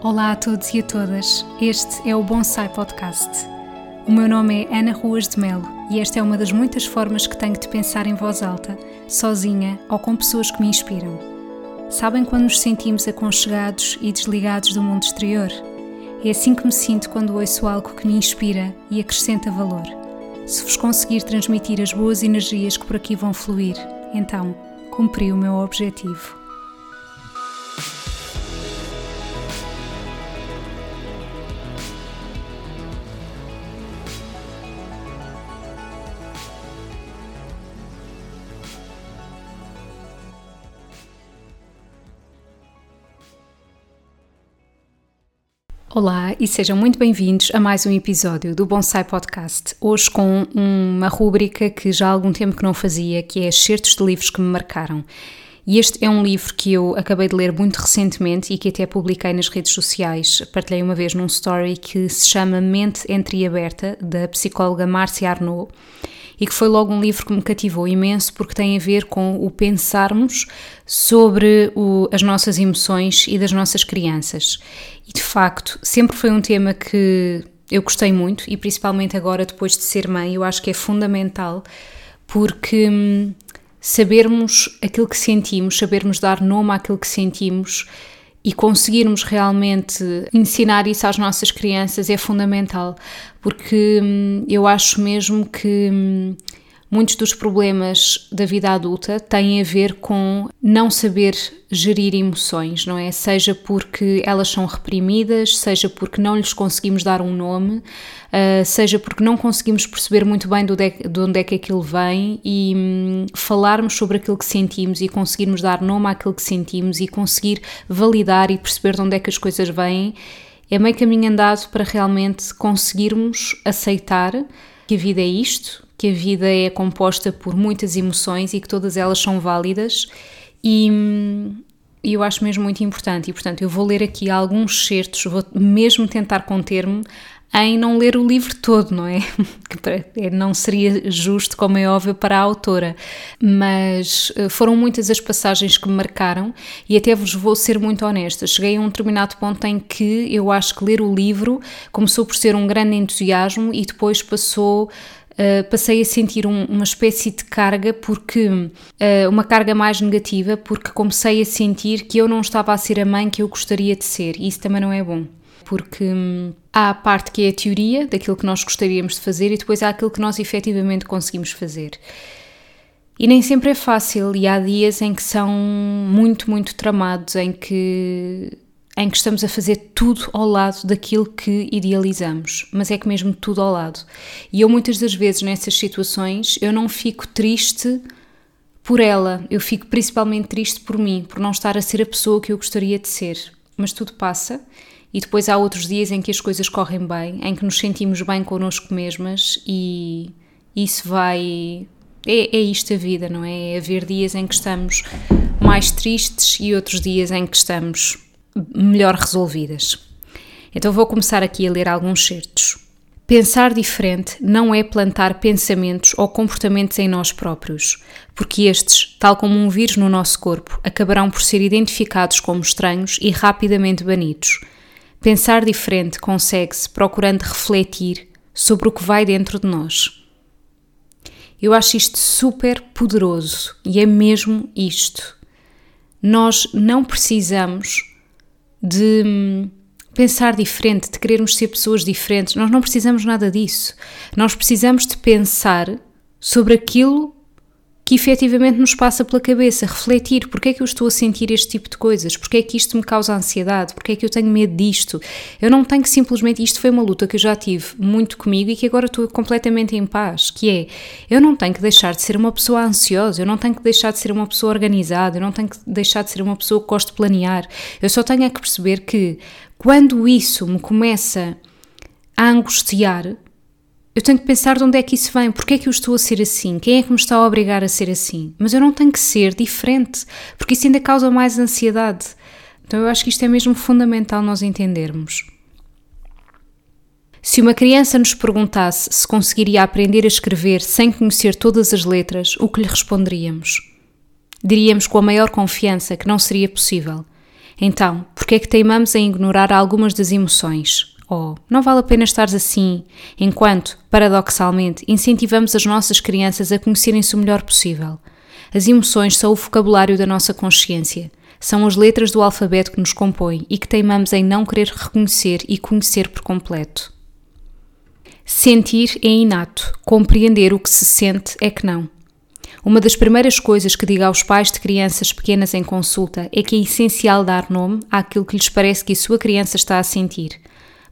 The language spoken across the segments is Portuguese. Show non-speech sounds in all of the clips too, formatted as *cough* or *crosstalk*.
Olá a todos e a todas, este é o Bonsai Podcast. O meu nome é Ana Ruas de Melo e esta é uma das muitas formas que tenho de pensar em voz alta, sozinha ou com pessoas que me inspiram. Sabem quando nos sentimos aconchegados e desligados do mundo exterior? É assim que me sinto quando ouço algo que me inspira e acrescenta valor. Se vos conseguir transmitir as boas energias que por aqui vão fluir, então cumpri o meu objetivo. Olá e sejam muito bem-vindos a mais um episódio do Bonsai Podcast. Hoje com uma rúbrica que já há algum tempo que não fazia, que é excertos de livros que me marcaram. E este é um livro que eu acabei de ler muito recentemente e que até publiquei nas redes sociais. Partilhei uma vez num story que se chama Mente Entreaberta, da psicóloga Márcia Arnaud e que foi logo um livro que me cativou imenso porque tem a ver com o pensarmos sobre o, as nossas emoções e das nossas crianças. E de facto, sempre foi um tema que eu gostei muito e principalmente agora, depois de ser mãe, eu acho que é fundamental porque hum, sabermos aquilo que sentimos, sabermos dar nome àquilo que sentimos e conseguirmos realmente ensinar isso às nossas crianças é fundamental, porque hum, eu acho mesmo que hum, muitos dos problemas da vida adulta têm a ver com não saber gerir emoções, não é? Seja porque elas são reprimidas, seja porque não lhes conseguimos dar um nome, uh, seja porque não conseguimos perceber muito bem de, de onde é que aquilo vem e hum, falarmos sobre aquilo que sentimos e conseguirmos dar nome àquilo que sentimos e conseguir validar e perceber de onde é que as coisas vêm, é meio caminho andado para realmente conseguirmos aceitar que a vida é isto, que a vida é composta por muitas emoções e que todas elas são válidas e eu acho mesmo muito importante. E portanto, eu vou ler aqui alguns certos, vou mesmo tentar conter-me em não ler o livro todo, não é? *laughs* Que não seria justo, como é óbvio, para a autora. Mas eh, foram muitas as passagens que me marcaram e até vos vou ser muito honesta. Cheguei a um determinado ponto em que eu acho que ler o livro começou por ser um grande entusiasmo e depois passou uh, passei a sentir um, uma espécie de carga, porque uh, uma carga mais negativa, porque comecei a sentir que eu não estava a ser a mãe que eu gostaria de ser, e isso também não é bom. Porque hum, há a parte que é a teoria daquilo que nós gostaríamos de fazer e depois há aquilo que nós efetivamente conseguimos fazer. E nem sempre é fácil, e há dias em que são muito, muito tramados, em que em que estamos a fazer tudo ao lado daquilo que idealizamos, mas é que mesmo tudo ao lado. E eu muitas das vezes nessas situações eu não fico triste por ela, eu fico principalmente triste por mim, por não estar a ser a pessoa que eu gostaria de ser. Mas tudo passa e depois há outros dias em que as coisas correm bem, em que nos sentimos bem connosco mesmas e isso vai. É, é isto a vida, não é? É haver dias em que estamos mais tristes e outros dias em que estamos melhor resolvidas. Então vou começar aqui a ler alguns certos. Pensar diferente não é plantar pensamentos ou comportamentos em nós próprios, porque estes, tal como um vírus no nosso corpo, acabarão por ser identificados como estranhos e rapidamente banidos. Pensar diferente consegue-se procurando refletir sobre o que vai dentro de nós. Eu acho isto super poderoso e é mesmo isto. Nós não precisamos de hum, pensar diferente, de querermos ser pessoas diferentes. Nós não precisamos nada disso. Nós precisamos de pensar sobre aquilo que efetivamente nos passa pela cabeça, refletir porque é que eu estou a sentir este tipo de coisas, porque é que isto me causa ansiedade, porque é que eu tenho medo disto. Eu não tenho que simplesmente, isto foi uma luta que eu já tive muito comigo e que agora estou completamente em paz, que é, eu não tenho que deixar de ser uma pessoa ansiosa, eu não tenho que deixar de ser uma pessoa organizada, eu não tenho que deixar de ser uma pessoa que gosta de planear, eu só tenho é que perceber que quando isso me começa a angustiar, eu tenho que pensar de onde é que isso vem, porque é que eu estou a ser assim, quem é que me está a obrigar a ser assim. Mas eu não tenho que ser diferente, porque isso ainda causa mais ansiedade. Então eu acho que isto é mesmo fundamental nós entendermos. Se uma criança nos perguntasse se conseguiria aprender a escrever sem conhecer todas as letras, o que lhe responderíamos? Diríamos com a maior confiança que não seria possível. Então, por que é que teimamos em ignorar algumas das emoções? Oh, não vale a pena estar assim, enquanto, paradoxalmente, incentivamos as nossas crianças a conhecerem-se o melhor possível. As emoções são o vocabulário da nossa consciência. São as letras do alfabeto que nos compõem e que teimamos em não querer reconhecer e conhecer por completo. Sentir é inato, compreender o que se sente é que não. Uma das primeiras coisas que digo aos pais de crianças pequenas em consulta é que é essencial dar nome àquilo que lhes parece que a sua criança está a sentir.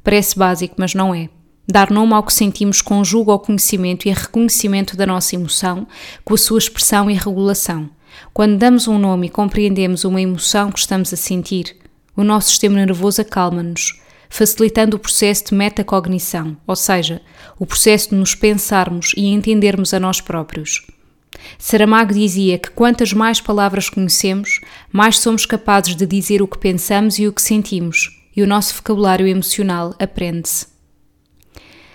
Parece básico, mas não é. Dar nome ao que sentimos conjuga o conhecimento e reconhecimento da nossa emoção com a sua expressão e regulação. Quando damos um nome e compreendemos uma emoção que estamos a sentir, o nosso sistema nervoso acalma-nos, facilitando o processo de metacognição, ou seja, o processo de nos pensarmos e entendermos a nós próprios. Saramago dizia que quantas mais palavras conhecemos, mais somos capazes de dizer o que pensamos e o que sentimos, e o nosso vocabulário emocional aprende-se.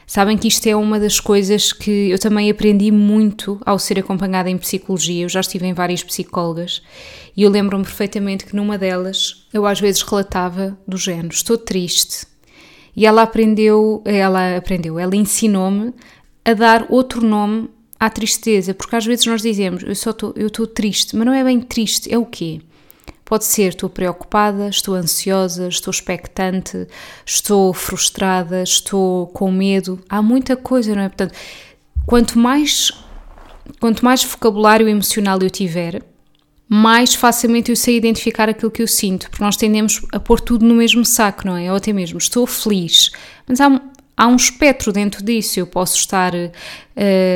Sabem que isto é uma das coisas que eu também aprendi muito ao ser acompanhada em psicologia. Eu já estive em várias psicólogas e eu lembro-me perfeitamente que numa delas eu às vezes relatava do género: estou triste. E ela aprendeu, ela aprendeu, ela ensinou-me a dar outro nome à tristeza, porque às vezes nós dizemos eu só estou, eu estou triste, mas não é bem triste, é o quê? Pode ser estou preocupada, estou ansiosa, estou expectante, estou frustrada, estou com medo. Há muita coisa, não é? Portanto, quanto mais quanto mais vocabulário emocional eu tiver, mais facilmente eu sei identificar aquilo que eu sinto, porque nós tendemos a pôr tudo no mesmo saco, não é? Ou até mesmo estou feliz, mas há, há um espectro dentro disso. Eu posso estar uh,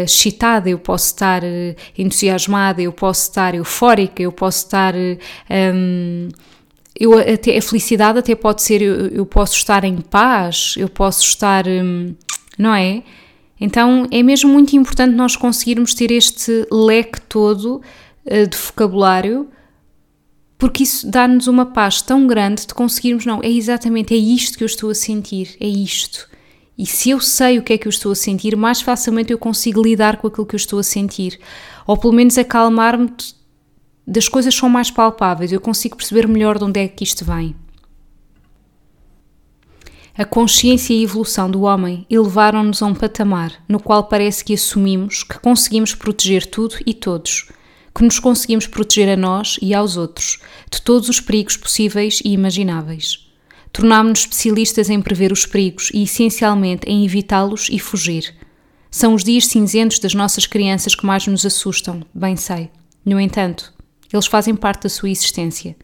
excitada, eu posso estar uh, entusiasmada, eu posso estar eufórica, eu posso estar. Uh, um, eu, até, a felicidade até pode ser, eu, eu, posso estar em paz, eu posso estar. Um, não é? Então é mesmo muito importante nós conseguirmos ter este leque todo de vocabulário porque isso dá-nos uma paz tão grande de conseguirmos, não, é exatamente, é isto que eu estou a sentir, é isto. E se eu sei o que é que eu estou a sentir, mais facilmente eu consigo lidar com aquilo que eu estou a sentir. Ou pelo menos acalmar-me das coisas são mais palpáveis, eu consigo perceber melhor de onde é que isto vem. A consciência e a evolução do homem elevaram-nos a um patamar no qual parece que assumimos que conseguimos proteger tudo e todos, que nos conseguimos proteger a nós e aos outros de todos os perigos possíveis e imagináveis. Tornámos-nos especialistas em prever os perigos e, essencialmente, em evitá-los e fugir. São os dias cinzentos das nossas crianças que mais nos assustam, bem sei. No entanto, eles fazem parte da sua existência.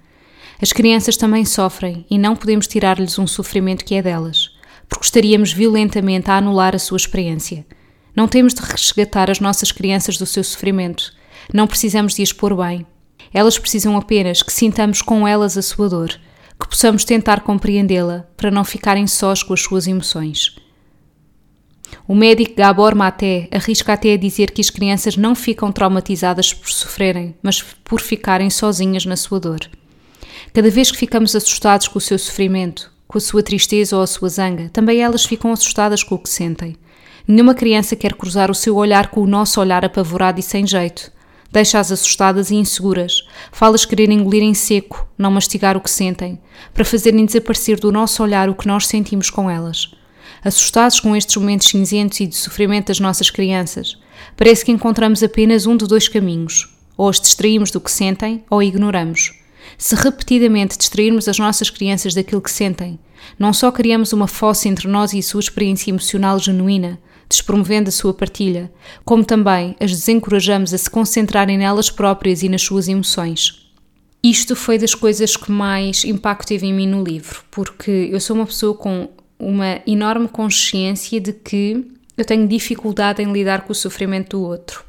As crianças também sofrem e não podemos tirar-lhes um sofrimento que é delas, porque estaríamos violentamente a anular a sua experiência. Não temos de resgatar as nossas crianças do seu sofrimento. Não precisamos de as pôr bem. Elas precisam apenas que sintamos com elas a sua dor que possamos tentar compreendê-la para não ficarem sós com as suas emoções. O médico Gabor Maté arrisca até a dizer que as crianças não ficam traumatizadas por sofrerem, mas por ficarem sozinhas na sua dor. Cada vez que ficamos assustados com o seu sofrimento, com a sua tristeza ou a sua zanga, também elas ficam assustadas com o que sentem. Nenhuma criança quer cruzar o seu olhar com o nosso olhar apavorado e sem jeito. Deixa-as assustadas e inseguras. Fala-as querer engolir em seco, não mastigar o que sentem, para fazerem desaparecer do nosso olhar o que nós sentimos com elas. Assustados com estes momentos cinzentos e de sofrimento das nossas crianças, parece que encontramos apenas um de dois caminhos: ou as distraímos do que sentem, ou ignoramos. Se repetidamente distrairmos as nossas crianças daquilo que sentem, não só criamos uma fossa entre nós e a sua experiência emocional genuína, despromovendo a sua partilha, como também as desencorajamos a se concentrarem nelas próprias e nas suas emoções. Isto foi das coisas que mais impacto teve em mim no livro, porque eu sou uma pessoa com uma enorme consciência de que eu tenho dificuldade em lidar com o sofrimento do outro.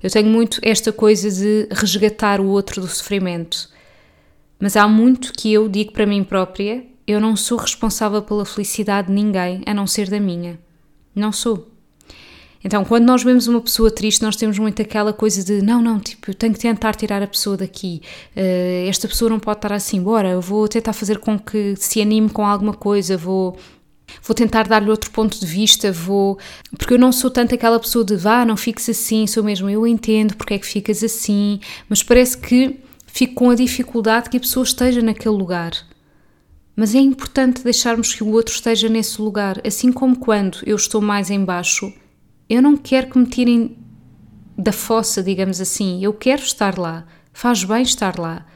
Eu tenho muito esta coisa de resgatar o outro do sofrimento. Mas há muito que eu digo para mim própria: eu não sou responsável pela felicidade de ninguém a não ser da minha. Não sou. Então, quando nós vemos uma pessoa triste, nós temos muito aquela coisa de não, não, tipo, eu tenho que tentar tirar a pessoa daqui. Uh, esta pessoa não pode estar assim, bora, eu vou tentar fazer com que se anime com alguma coisa, vou vou tentar dar-lhe outro ponto de vista, vou. Porque eu não sou tanto aquela pessoa de vá, não fiques assim, sou mesmo eu entendo porque é que ficas assim, mas parece que fico com a dificuldade que a pessoa esteja naquele lugar. Mas é importante deixarmos que o outro esteja nesse lugar, assim como quando eu estou mais embaixo, eu não quero que me tirem da fossa, digamos assim, eu quero estar lá, faz bem estar lá.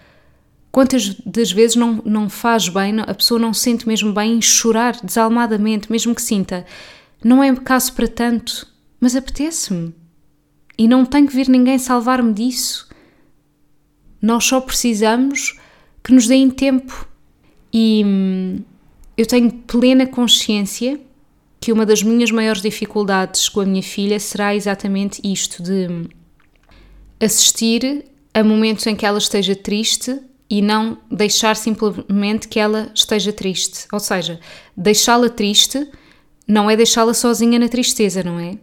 Quantas das vezes não, não faz bem, a pessoa não sente mesmo bem em chorar desalmadamente, mesmo que sinta. Não é caso para tanto, mas apetece-me. E não tem que vir ninguém salvar-me disso. Nós só precisamos que nos deem tempo. E hum, eu tenho plena consciência que uma das minhas maiores dificuldades com a minha filha será exatamente isto de hum, assistir a momentos em que ela esteja triste e não deixar simplesmente que ela esteja triste. Ou seja, deixá-la triste não é deixá-la sozinha na tristeza, não é?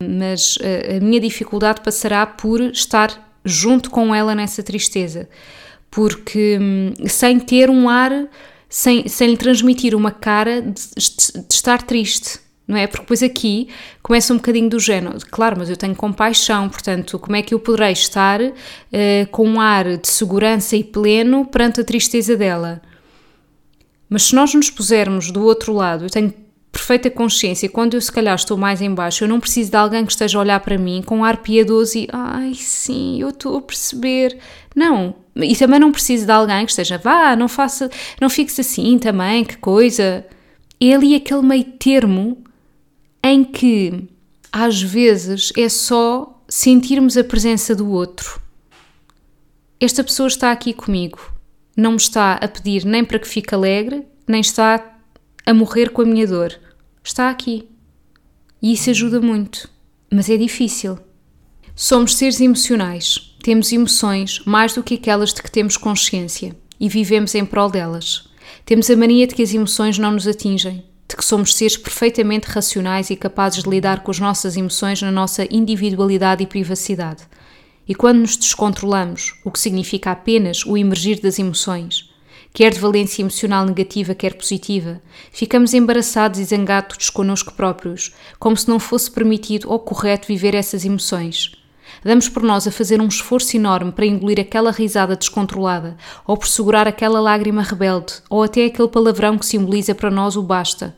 Mas eh, a minha dificuldade passará por estar junto com ela nessa tristeza, porque hum, sem ter um ar, sem, sem lhe transmitir uma cara de, de, estar triste não é? Porque depois aqui começa um bocadinho do género, claro, mas eu tenho compaixão, portanto, como é que eu poderei estar uh, com um ar de segurança e pleno perante a tristeza dela? Mas se nós nos pusermos do outro lado, eu tenho perfeita consciência, quando eu se calhar estou mais em baixo, eu não preciso de alguém que esteja a olhar para mim com um ar piedoso e ai sim, eu estou a perceber. Não, e também não preciso de alguém que esteja, vá, não faça, não fixe assim também, que coisa. É ali aquele meio termo em que às vezes é só sentirmos a presença do outro. Esta pessoa está aqui comigo, não me está a pedir nem para que fique alegre, nem está a morrer com a minha dor. Está aqui. E isso ajuda muito, mas é difícil. Somos seres emocionais, temos emoções mais do que aquelas de que temos consciência e vivemos em prol delas. Temos a mania de que as emoções não nos atingem, de que somos seres perfeitamente racionais e capazes de lidar com as nossas emoções na nossa individualidade e privacidade. E quando nos descontrolamos, o que significa apenas o emergir das emoções, quer de valência emocional negativa, quer positiva, ficamos embaraçados e zangados connosco próprios, como se não fosse permitido ou correto viver essas emoções. Damos por nós a fazer um esforço enorme para engolir aquela risada descontrolada, ou por segurar aquela lágrima rebelde, ou até aquele palavrão que simboliza para nós o basta.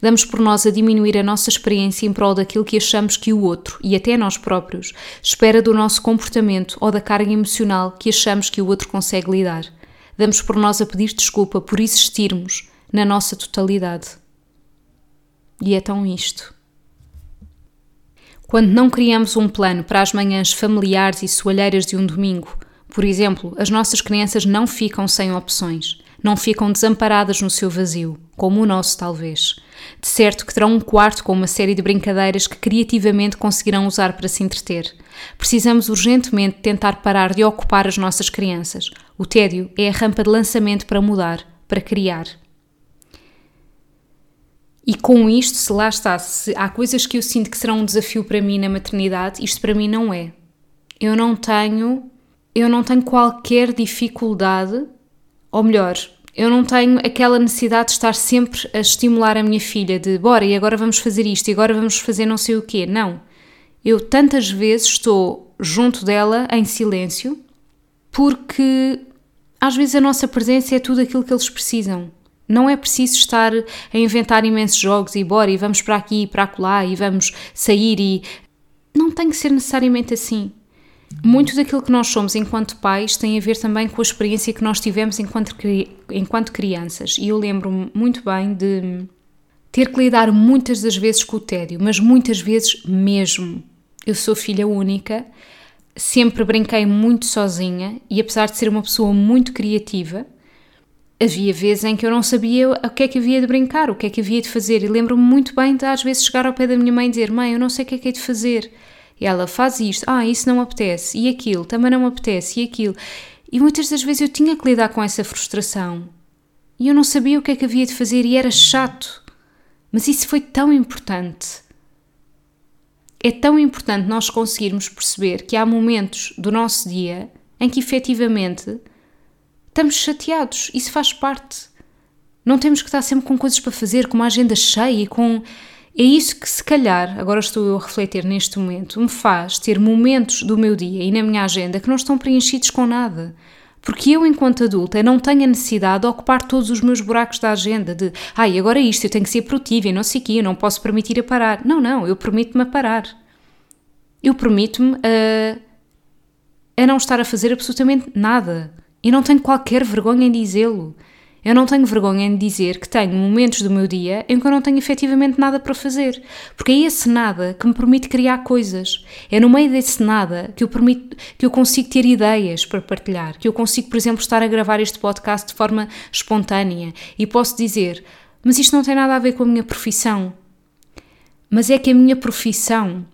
Damos por nós a diminuir a nossa experiência em prol daquilo que achamos que o outro, e até nós próprios, espera do nosso comportamento ou da carga emocional que achamos que o outro consegue lidar. Damos por nós a pedir desculpa por existirmos na nossa totalidade. E é tão isto. Quando não criamos um plano para as manhãs familiares e soalheiras de um domingo, por exemplo, as nossas crianças não ficam sem opções, não ficam desamparadas no seu vazio, como o nosso talvez. De certo que terão um quarto com uma série de brincadeiras que criativamente conseguirão usar para se entreter. Precisamos urgentemente tentar parar de ocupar as nossas crianças. O tédio é a rampa de lançamento para mudar, para criar. E com isto, se lá está, se há coisas que eu sinto que serão um desafio para mim na maternidade, isto para mim não é. Eu não tenho, eu não tenho qualquer dificuldade, ou melhor, eu não tenho aquela necessidade de estar sempre a estimular a minha filha de bora e agora vamos fazer isto e agora vamos fazer não sei o quê. Não. Eu tantas vezes estou junto dela em silêncio porque às vezes a nossa presença é tudo aquilo que eles precisam. Não é preciso estar a inventar imensos jogos e bora e vamos para aqui e para acolá e vamos sair e. Não tem que ser necessariamente assim. Muito daquilo que nós somos enquanto pais tem a ver também com a experiência que nós tivemos enquanto, enquanto crianças. E eu lembro-me muito bem de ter que lidar muitas das vezes com o tédio, mas muitas vezes mesmo. Eu sou filha única, sempre brinquei muito sozinha e, apesar de ser uma pessoa muito criativa, havia vezes em que eu não sabia o que é que havia de brincar, o que é que havia de fazer. E lembro-me muito bem de às vezes chegar ao pé da minha mãe e dizer: Mãe, eu não sei o que é que é de fazer. E ela faz isto, ah, isso não apetece, e aquilo, também não apetece, e aquilo. E muitas das vezes eu tinha que lidar com essa frustração. E eu não sabia o que é que havia de fazer e era chato. Mas isso foi tão importante. É tão importante nós conseguirmos perceber que há momentos do nosso dia em que efetivamente estamos chateados, isso faz parte. Não temos que estar sempre com coisas para fazer, com uma agenda cheia e com. É isso que, se calhar, agora estou eu a refletir neste momento, me faz ter momentos do meu dia e na minha agenda que não estão preenchidos com nada. Porque eu, enquanto adulta, não tenho a necessidade de ocupar todos os meus buracos da agenda, de ai, agora é isto, eu tenho que ser produtiva e não sei o quê, eu não posso permitir a parar. Não, não, eu permito-me a parar. Eu permito-me a, a não estar a fazer absolutamente nada. E não tenho qualquer vergonha em dizê-lo. Eu não tenho vergonha em dizer que tenho momentos do meu dia em que eu não tenho efetivamente nada para fazer, porque é esse nada que me permite criar coisas. É no meio desse nada que eu, permito, que eu consigo ter ideias para partilhar, que eu consigo, por exemplo, estar a gravar este podcast de forma espontânea e posso dizer: Mas isto não tem nada a ver com a minha profissão. Mas é que a minha profissão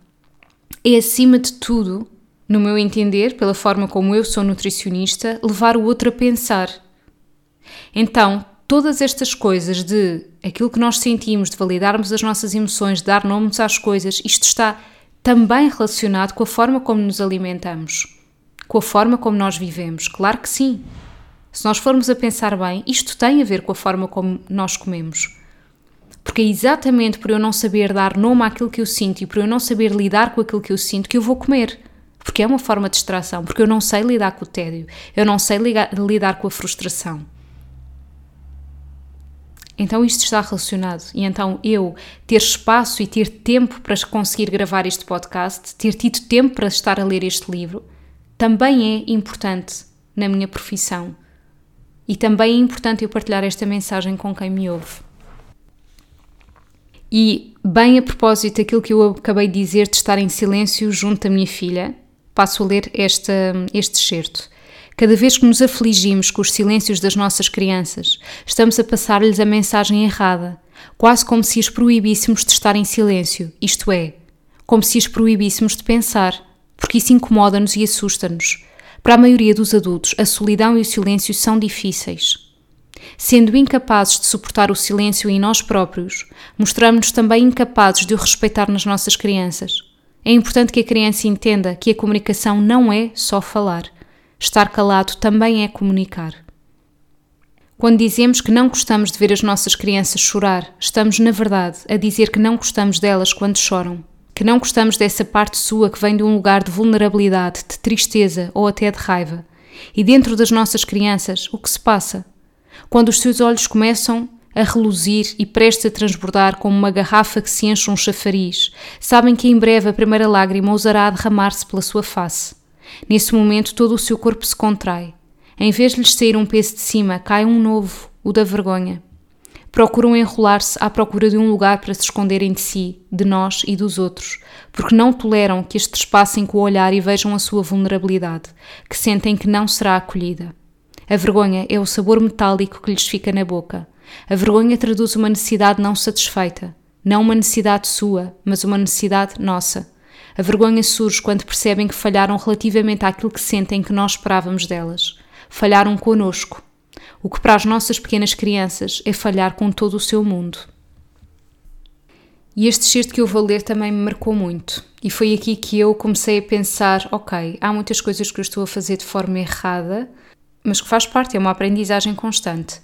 é, acima de tudo, no meu entender, pela forma como eu sou nutricionista, levar o outro a pensar então, todas estas coisas de aquilo que nós sentimos, de validarmos as nossas emoções, de dar nomes às coisas, isto está também relacionado com a forma como nos alimentamos, com a forma como nós vivemos. Claro que sim. Se nós formos a pensar bem, isto tem a ver com a forma como nós comemos. Porque é exatamente por eu não saber dar nome àquilo que eu sinto e por eu não saber lidar com aquilo que eu sinto que eu vou comer. Porque é uma forma de distração, porque eu não sei lidar com o tédio, eu não sei lidar com a frustração. Então isto está relacionado. E então eu ter espaço e ter tempo para conseguir gravar este podcast, ter tido tempo para estar a ler este livro, também é importante na minha profissão. E também é importante eu partilhar esta mensagem com quem me ouve. E, bem a propósito daquilo que eu acabei de dizer de estar em silêncio junto da minha filha, passo a ler esta, este excerto. Cada vez que nos afligimos com os silêncios das nossas crianças, estamos a passar-lhes a mensagem errada, quase como se as proibíssemos de estar em silêncio, isto é, como se as proibíssemos de pensar, porque isso incomoda-nos e assusta-nos. Para a maioria dos adultos, a solidão e o silêncio são difíceis. Sendo incapazes de suportar o silêncio em nós próprios, mostramos-nos também incapazes de o respeitar nas nossas crianças. É importante que a criança entenda que a comunicação não é só falar. Estar calado também é comunicar. Quando dizemos que não gostamos de ver as nossas crianças chorar, estamos, na verdade, a dizer que não gostamos delas quando choram. Que não gostamos dessa parte sua que vem de um lugar de vulnerabilidade, de tristeza ou até de raiva. E dentro das nossas crianças, o que se passa? Quando os seus olhos começam a reluzir e prestes a transbordar como uma garrafa que se enche um chafariz, sabem que em breve a primeira lágrima ousará derramar-se pela sua face. Nesse momento, todo o seu corpo se contrai. Em vez de lhes sair um peso de cima, cai um novo, o da vergonha. Procuram enrolar-se à procura de um lugar para se esconderem de si, de nós e dos outros, porque não toleram que estes passem com o olhar e vejam a sua vulnerabilidade, que sentem que não será acolhida. A vergonha é o sabor metálico que lhes fica na boca. A vergonha traduz uma necessidade não satisfeita, não uma necessidade sua, mas uma necessidade nossa. A vergonha surge quando percebem que falharam relativamente àquilo que sentem que nós esperávamos delas. Falharam conosco. O que para as nossas pequenas crianças é falhar com todo o seu mundo. E este excerto que eu vou ler também me marcou muito. E foi aqui que eu comecei a pensar: ok, há muitas coisas que eu estou a fazer de forma errada, mas que faz parte, é uma aprendizagem constante.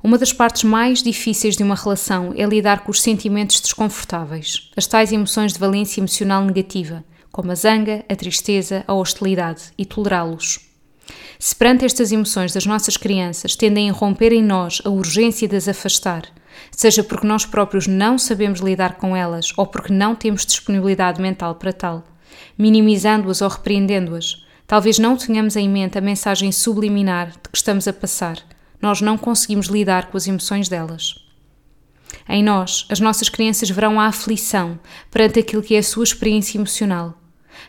Uma das partes mais difíceis de uma relação é lidar com os sentimentos desconfortáveis, as tais emoções de valência emocional negativa, como a zanga, a tristeza, a hostilidade, e tolerá-los. Se perante estas emoções das nossas crianças tendem a romper em nós a urgência de as afastar, seja porque nós próprios não sabemos lidar com elas ou porque não temos disponibilidade mental para tal, minimizando-as ou repreendendo-as, talvez não tenhamos em mente a mensagem subliminar de que estamos a passar nós não conseguimos lidar com as emoções delas. Em nós, as nossas crianças verão a aflição perante aquilo que é a sua experiência emocional.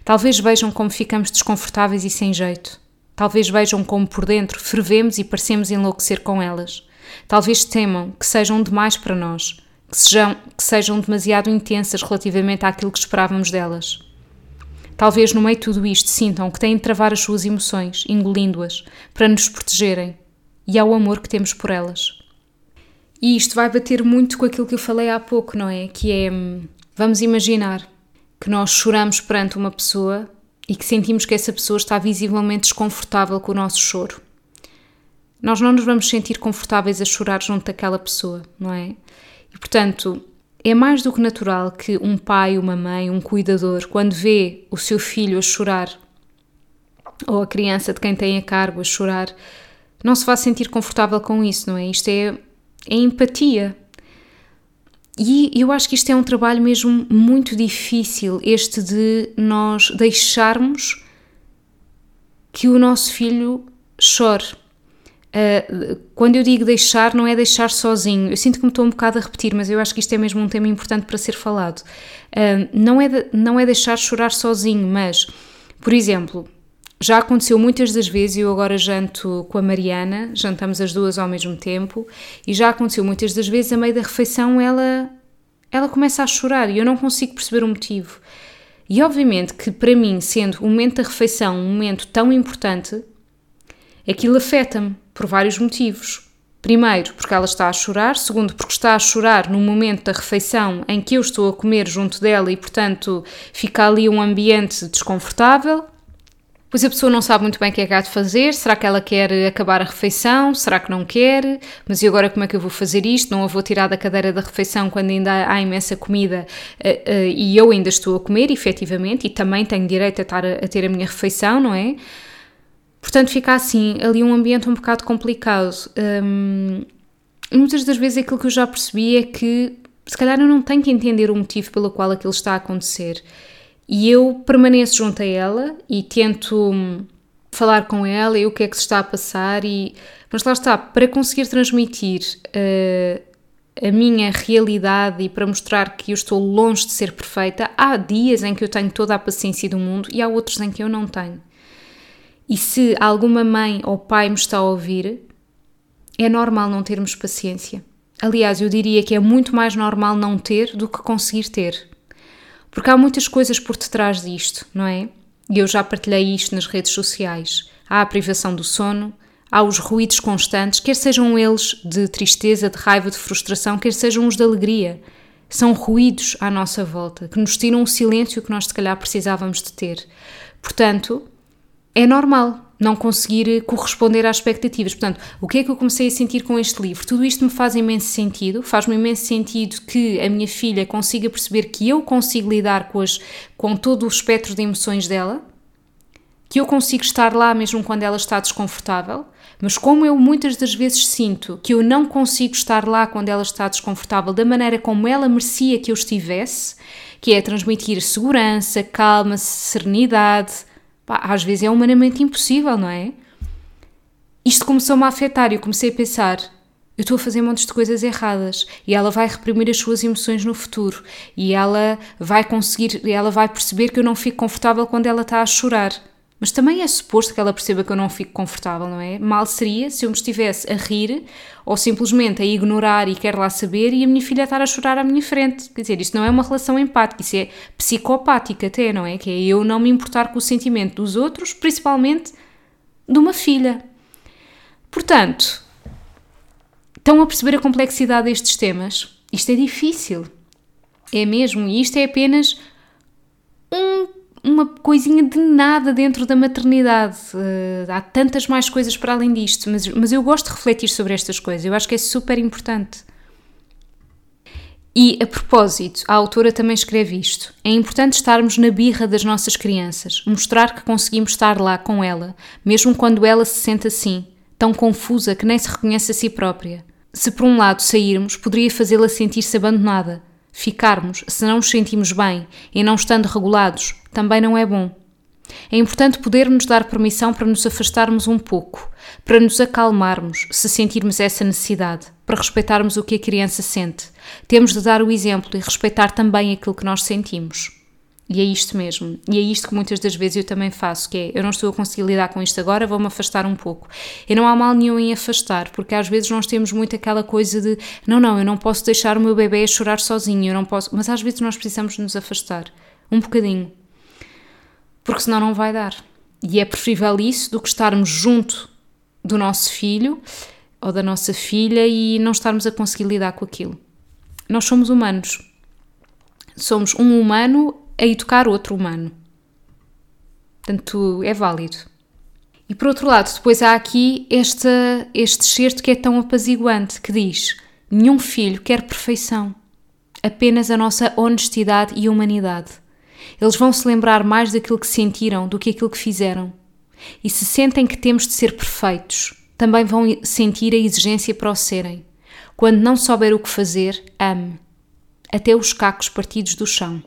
Talvez vejam como ficamos desconfortáveis e sem jeito. Talvez vejam como por dentro fervemos e parecemos enlouquecer com elas. Talvez temam que sejam demais para nós, que sejam, que sejam demasiado intensas relativamente àquilo que esperávamos delas. Talvez no meio de tudo isto sintam que têm de travar as suas emoções, engolindo-as, para nos protegerem, e ao amor que temos por elas. E isto vai bater muito com aquilo que eu falei há pouco, não é? Que é, vamos imaginar que nós choramos perante uma pessoa e que sentimos que essa pessoa está visivelmente desconfortável com o nosso choro. Nós não nos vamos sentir confortáveis a chorar junto daquela pessoa, não é? E portanto, é mais do que natural que um pai, uma mãe, um cuidador, quando vê o seu filho a chorar ou a criança de quem tem a cargo a chorar, não se vá sentir confortável com isso, não é? Isto é, é empatia. E eu acho que isto é um trabalho mesmo muito difícil, este de nós deixarmos que o nosso filho chore. Uh, quando eu digo deixar, não é deixar sozinho. Eu sinto que me estou um bocado a repetir, mas eu acho que isto é mesmo um tema importante para ser falado. Uh, não, é de, não é deixar chorar sozinho, mas, por exemplo, já aconteceu muitas das vezes, eu agora janto com a Mariana, jantamos as duas ao mesmo tempo, e já aconteceu muitas das vezes, a meio da refeição, ela, ela começa a chorar e eu não consigo perceber o motivo. E obviamente que para mim, sendo o momento da refeição um momento tão importante, aquilo afeta-me por vários motivos. Primeiro, porque ela está a chorar, segundo, porque está a chorar no momento da refeição em que eu estou a comer junto dela e, portanto, fica ali um ambiente desconfortável. Pois a pessoa não sabe muito bem o que é que há de fazer. Será que ela quer acabar a refeição? Será que não quer? Mas e agora como é que eu vou fazer isto? Não a vou tirar da cadeira da refeição quando ainda há imensa comida uh, uh, e eu ainda estou a comer, efetivamente, e também tenho direito a, estar a, ter a minha refeição, não é? Portanto, fica assim, ali um ambiente um bocado complicado. Um, e muitas das vezes aquilo que eu já percebi é que se calhar eu não tenho que entender o motivo pelo qual aquilo está a acontecer. E eu permaneço junto a ela e tento hum, falar com ela e o que é que se está a passar. E, mas lá está, para conseguir transmitir uh, a minha realidade e para mostrar que eu estou longe de ser perfeita, há dias em que eu tenho toda a paciência do mundo e há outros em que eu não tenho. E se alguma mãe ou pai me está a ouvir, é normal não termos paciência. Aliás, eu diria que é muito mais normal não ter do que conseguir ter. Porque há muitas coisas por detrás disto, não é? E eu já partilhei isto nas redes sociais. Há a privação do sono, há os ruídos constantes, quer sejam eles de tristeza, de raiva, de frustração, quer sejam os de alegria. São ruídos à nossa volta que nos tiram o silêncio que nós, se calhar, precisávamos de ter. Portanto, é normal não conseguir corresponder às expectativas. Portanto, o que é que eu comecei a sentir com este livro? Tudo isto me faz imenso sentido, faz-me imenso sentido que a minha filha consiga perceber que eu consigo lidar com, as, com todo o espectro de emoções dela, que eu consigo estar lá mesmo quando ela está desconfortável, mas como eu muitas das vezes sinto que eu não consigo estar lá quando ela está desconfortável da maneira como ela merecia que eu estivesse, que é transmitir segurança, calma, serenidade, pá, às vezes é humanamente impossível, não é? Isto começou-me a afetar e eu comecei a pensar: eu estou a fazer montes de coisas erradas e ela vai reprimir as suas emoções no futuro e ela vai conseguir, ela vai perceber que eu não fico confortável quando ela está a chorar. Mas também é suposto que ela perceba que eu não fico confortável, não é? Mal seria se eu me estivesse a rir ou simplesmente a ignorar e quer lá saber e a minha filha estar a chorar à minha frente. Quer dizer, isto não é uma relação empática, isso é psicopática até, não é? Que é eu não me importar com o sentimento dos outros, principalmente de uma filha. Portanto, estão a perceber a complexidade destes temas? Isto é difícil. É mesmo, e isto é apenas um uma coisinha de nada dentro da maternidade. Uh, há tantas mais coisas para além disto, mas, mas eu gosto de refletir sobre estas coisas, eu acho que é super importante. E a propósito, a autora também escreve isto: é importante estarmos na birra das nossas crianças, mostrar que conseguimos estar lá com ela, mesmo quando ela se sente assim, tão confusa que nem se reconhece a si própria. Se por um lado sairmos, poderia fazê-la sentir-se abandonada, Ficarmos, se não nos sentimos bem e não estando regulados, também não é bom. É importante podermos dar permissão para nos afastarmos um pouco, para nos acalmarmos, se sentirmos essa necessidade, para respeitarmos o que a criança sente. Temos de dar o exemplo e respeitar também aquilo que nós sentimos. E é isto mesmo. E é isto que muitas das vezes eu também faço, que é, eu não estou a conseguir lidar com isto agora, vou-me afastar um pouco. E não há mal nenhum em afastar, porque às vezes nós temos muito aquela coisa de, não, não, eu não posso deixar o meu bebê chorar sozinho, eu não posso... Mas às vezes nós precisamos nos afastar, um bocadinho. Porque senão não vai dar. E é preferível isso do que estarmos junto do nosso filho ou da nossa filha e não estarmos a conseguir lidar com aquilo. Nós somos humanos. Somos um humano a educar outro humano. Portanto, é válido. E por outro lado, depois há aqui este, este certo que é tão apaziguante, que diz: Nenhum filho quer perfeição, apenas a nossa honestidade e humanidade. Eles vão se lembrar mais daquilo que sentiram do que aquilo que fizeram. E se sentem que temos de ser perfeitos, também vão sentir a exigência para o serem. Quando não souber o que fazer, ame. Até os cacos partidos do chão.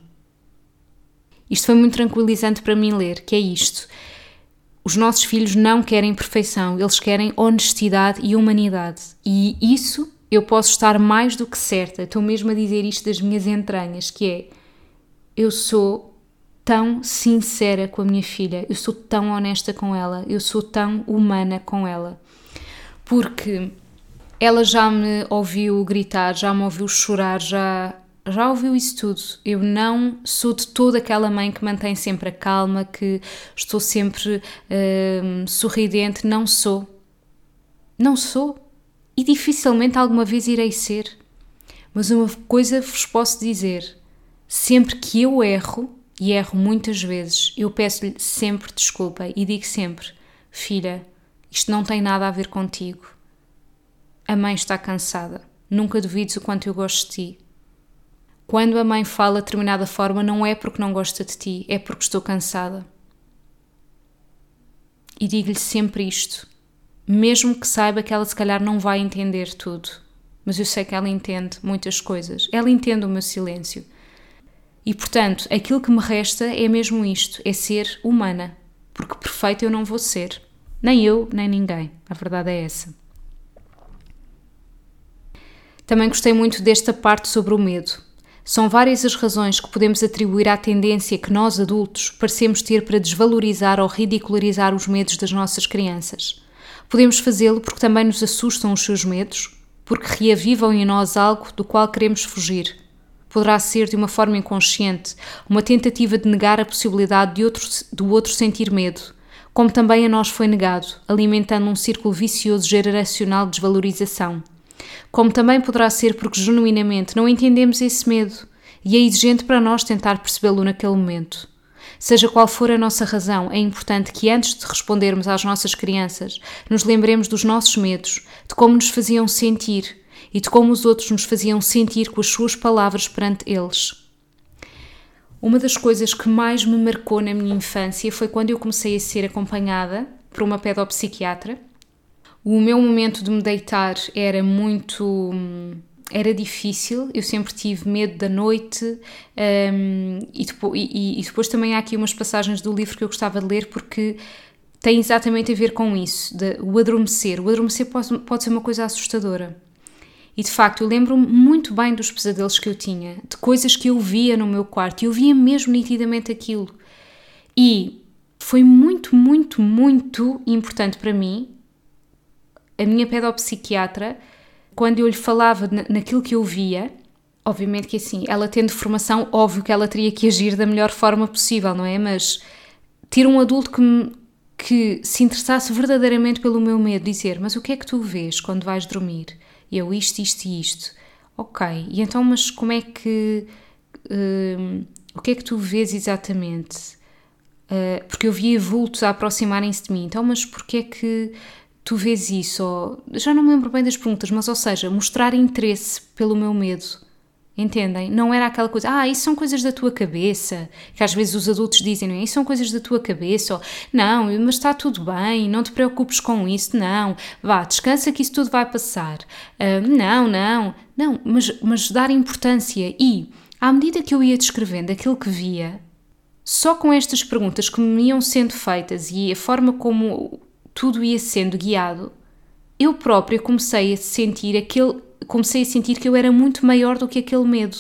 Isto foi muito tranquilizante para mim ler, que é isto. Os nossos filhos não querem perfeição, eles querem honestidade e humanidade. E isso eu posso estar mais do que certa, estou mesmo a dizer isto das minhas entranhas, que é eu sou tão sincera com a minha filha, eu sou tão honesta com ela, eu sou tão humana com ela. Porque ela já me ouviu gritar, já me ouviu chorar, já já ouviu isso tudo. Eu não sou de toda aquela mãe que mantém sempre a calma, que estou sempre uh, sorridente. Não sou. Não sou. E dificilmente alguma vez irei ser. Mas uma coisa vos posso dizer: sempre que eu erro, e erro muitas vezes, eu peço-lhe sempre desculpa e digo sempre: Filha, isto não tem nada a ver contigo. A mãe está cansada. Nunca duvides o quanto eu gosto de ti. Quando a mãe fala de determinada forma, não é porque não gosta de ti, é porque estou cansada. E digo-lhe sempre isto, mesmo que saiba que ela se calhar não vai entender tudo, mas eu sei que ela entende muitas coisas. Ela entende o meu silêncio. E portanto, aquilo que me resta é mesmo isto: é ser humana, porque perfeita eu não vou ser. Nem eu, nem ninguém. A verdade é essa. Também gostei muito desta parte sobre o medo. São várias as razões que podemos atribuir à tendência que nós adultos parecemos ter para desvalorizar ou ridicularizar os medos das nossas crianças. Podemos fazê-lo porque também nos assustam os seus medos, porque reavivam em nós algo do qual queremos fugir. Poderá ser de uma forma inconsciente, uma tentativa de negar a possibilidade de outro, do outro sentir medo, como também a nós foi negado, alimentando um círculo vicioso geracional de desvalorização como também poderá ser porque genuinamente não entendemos esse medo e é exigente para nós tentar percebê-lo naquele momento. Seja qual for a nossa razão, é importante que antes de respondermos às nossas crianças, nos lembremos dos nossos medos, de como nos faziam sentir e de como os outros nos faziam sentir com as suas palavras perante eles. Uma das coisas que mais me marcou na minha infância foi quando eu comecei a ser acompanhada por uma pedopsiquiatra o meu momento de me deitar era muito. Era difícil, eu sempre tive medo da noite um, e, depois, e, e depois também há aqui umas passagens do livro que eu gostava de ler porque tem exatamente a ver com isso, de, o adormecer. O adormecer pode, pode ser uma coisa assustadora. E de facto, eu lembro-me muito bem dos pesadelos que eu tinha, de coisas que eu via no meu quarto, e eu via mesmo nitidamente aquilo. E foi muito, muito, muito importante para mim a minha pedopsiquiatra, quando eu lhe falava naquilo que eu via, obviamente que assim, ela tendo formação, óbvio que ela teria que agir da melhor forma possível, não é? Mas ter um adulto que, me, que se interessasse verdadeiramente pelo meu medo, dizer: Mas o que é que tu vês quando vais dormir? Eu, isto, isto e isto. Ok, e então, mas como é que. Uh, o que é que tu vês exatamente? Uh, porque eu via vultos a aproximarem-se de mim. Então, mas porquê é que tu vês isso, ou, já não me lembro bem das perguntas, mas ou seja, mostrar interesse pelo meu medo. Entendem? Não era aquela coisa, ah, isso são coisas da tua cabeça, que às vezes os adultos dizem, não é? Isso são coisas da tua cabeça, ou não, mas está tudo bem, não te preocupes com isso, não, vá, descansa que isso tudo vai passar. Uh, não, não, não, mas, mas dar importância e, à medida que eu ia descrevendo aquilo que via, só com estas perguntas que me iam sendo feitas e a forma como tudo ia sendo guiado, eu própria comecei a sentir aquele, comecei a sentir que eu era muito maior do que aquele medo.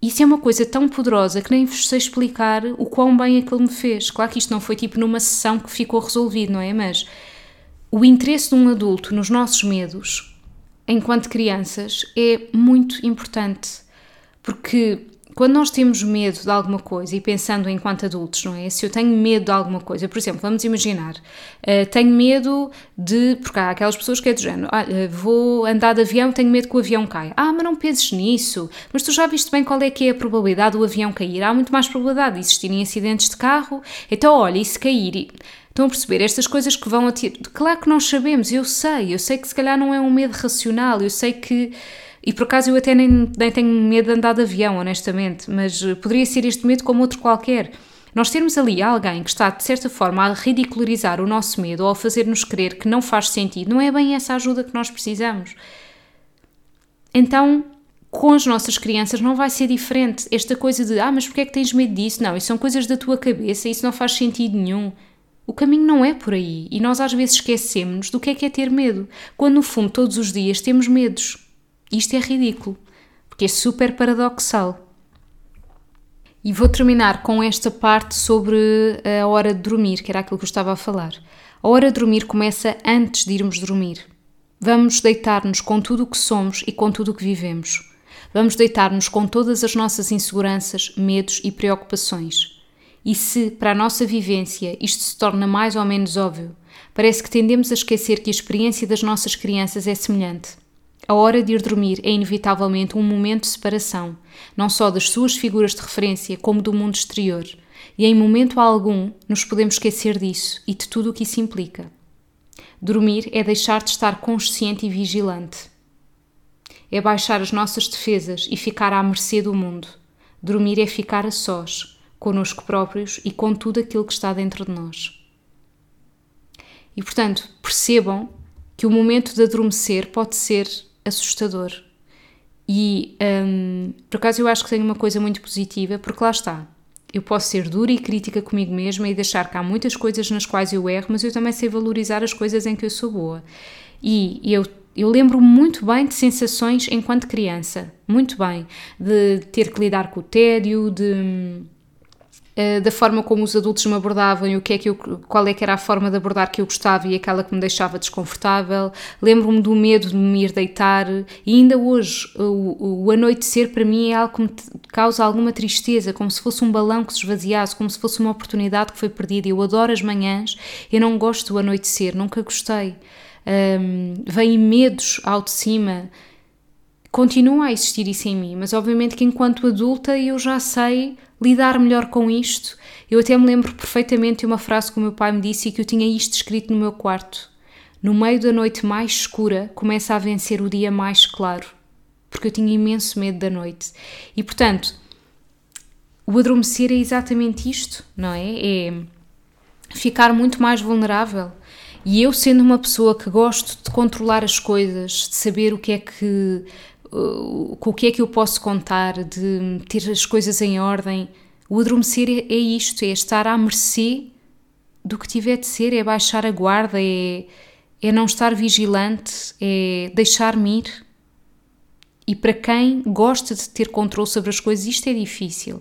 Isso é uma coisa tão poderosa que nem vos sei explicar o quão bem aquilo me fez. Claro que isto não foi tipo numa sessão que ficou resolvido, não é? Mas o interesse de um adulto nos nossos medos, enquanto crianças, é muito importante. Porque quando nós temos medo de alguma coisa, e pensando enquanto adultos, não é? Se eu tenho medo de alguma coisa, por exemplo, vamos imaginar, uh, tenho medo de. Porque há aquelas pessoas que é do género, ah, vou andar de avião, tenho medo que o avião caia. Ah, mas não penses nisso. Mas tu já viste bem qual é que é a probabilidade do avião cair? Há muito mais probabilidade de existirem acidentes de carro. Então, olha, e se cair? Estão a perceber? Estas coisas que vão a ti. Claro que nós sabemos, eu sei, eu sei que se calhar não é um medo racional, eu sei que e por acaso eu até nem, nem tenho medo de andar de avião, honestamente, mas eh, poderia ser este medo como outro qualquer. Nós termos ali alguém que está, de certa forma, a ridicularizar o nosso medo ou a fazer-nos crer que não faz sentido, não é bem essa ajuda que nós precisamos. Então, com as nossas crianças não vai ser diferente. Esta coisa de, ah, mas porquê é que tens medo disso? Não, isso são coisas da tua cabeça, isso não faz sentido nenhum. O caminho não é por aí e nós às vezes esquecemos do que é que é ter medo, quando no fundo todos os dias temos medos. Isto é ridículo, porque é super paradoxal. E vou terminar com esta parte sobre a hora de dormir, que era aquilo que eu estava a falar. A hora de dormir começa antes de irmos dormir. Vamos deitar-nos com tudo o que somos e com tudo o que vivemos. Vamos deitar-nos com todas as nossas inseguranças, medos e preocupações. E se, para a nossa vivência, isto se torna mais ou menos óbvio, parece que tendemos a esquecer que a experiência das nossas crianças é semelhante. A hora de ir dormir é inevitavelmente um momento de separação, não só das suas figuras de referência, como do mundo exterior, e em momento algum nos podemos esquecer disso e de tudo o que isso implica. Dormir é deixar de estar consciente e vigilante. É baixar as nossas defesas e ficar à mercê do mundo. Dormir é ficar a sós, conosco próprios e com tudo aquilo que está dentro de nós. E portanto, percebam que o momento de adormecer pode ser assustador. E um, por acaso eu acho que tenho uma coisa muito positiva, porque lá está. Eu posso ser dura e crítica comigo mesma e deixar que há muitas coisas nas quais eu erro, mas eu também sei valorizar as coisas em que eu sou boa. E eu, eu lembro muito bem de sensações enquanto criança, muito bem, de ter que lidar com o tédio, de hum, da forma como os adultos me abordavam e o que é que eu, qual é que era a forma de abordar que eu gostava e aquela que me deixava desconfortável. Lembro-me do medo de me ir deitar e ainda hoje o, o anoitecer para mim é algo que me causa alguma tristeza, como se fosse um balão que se esvaziasse, como se fosse uma oportunidade que foi perdida. Eu adoro as manhãs, eu não gosto do anoitecer, nunca gostei. Um, vêm medos ao de cima, continua a existir isso em mim, mas obviamente que enquanto adulta eu já sei lidar melhor com isto. Eu até me lembro perfeitamente de uma frase que o meu pai me disse e que eu tinha isto escrito no meu quarto. No meio da noite mais escura começa a vencer o dia mais claro, porque eu tinha imenso medo da noite. E portanto, o adormecer é exatamente isto, não é? É ficar muito mais vulnerável. E eu, sendo uma pessoa que gosto de controlar as coisas, de saber o que é que com o que é que eu posso contar, de ter as coisas em ordem. O adormecer é, é isto, é estar à mercê do que tiver de ser, é baixar a guarda, é, é não estar vigilante, é deixar-me ir. E para quem gosta de ter controle sobre as coisas, isto é difícil,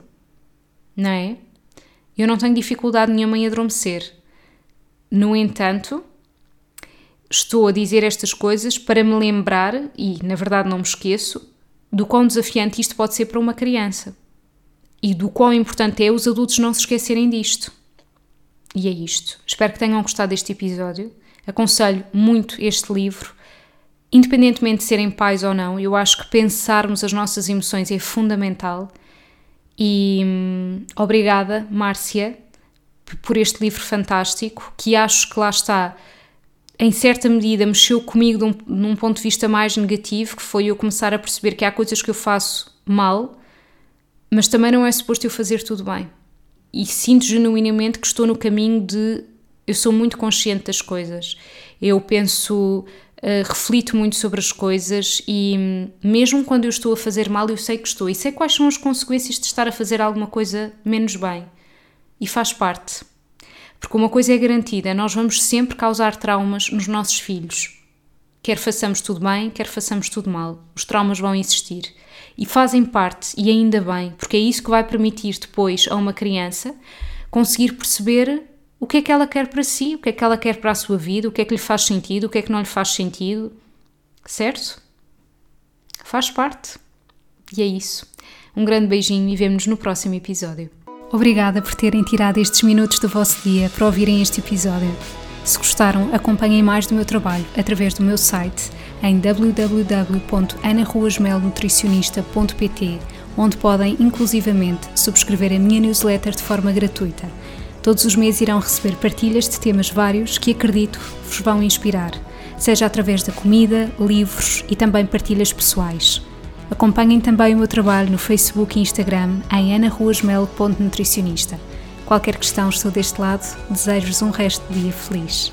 não é? Eu não tenho dificuldade nenhuma em adormecer. No entanto, estou a dizer estas coisas para me lembrar, e na verdade não me esqueço, do quão desafiante isto pode ser para uma criança e do quão importante é os adultos não se esquecerem disto. E é isto. Espero que tenham gostado deste episódio. Aconselho muito este livro. Independentemente de serem pais ou não, eu acho que pensarmos as nossas emoções é fundamental. E hum, obrigada, Márcia, por este livro fantástico, que acho que lá está em certa medida, mexeu comigo de um, num ponto de vista mais negativo, que foi eu começar a perceber que há coisas que eu faço mal, mas também não é suposto eu fazer tudo bem. E sinto genuinamente que estou no caminho de. Eu sou muito consciente das coisas. Eu penso, uh, reflito muito sobre as coisas e, mesmo quando eu estou a fazer mal, eu sei que estou. E sei quais são as consequências de estar a fazer alguma coisa menos bem. E faz parte. Porque uma coisa é garantida: nós vamos sempre causar traumas nos nossos filhos. Quer façamos tudo bem, quer façamos tudo mal. Os traumas vão existir. E fazem parte, e ainda bem, porque é isso que vai permitir depois a uma criança conseguir perceber o que é que ela quer para si, o que é que ela quer para a sua vida, o que é que lhe faz sentido, o que é que não lhe faz sentido. Certo? Faz parte. E é isso. Um grande beijinho e vemo-nos no próximo episódio. Obrigada por terem tirado estes minutos do vosso dia para ouvirem este episódio. Se gostaram, acompanhem mais do meu trabalho através do meu site em www.anaruasmelnutricionista.pt, onde podem inclusivamente subscrever a minha newsletter de forma gratuita. Todos os meses irão receber partilhas de temas vários que acredito vos vão inspirar, seja através da comida, livros e também partilhas pessoais. Acompanhem também o meu trabalho no Facebook e Instagram em anaruasmel.nutricionista. Qualquer questão, estou deste lado. Desejo-vos um resto de dia feliz.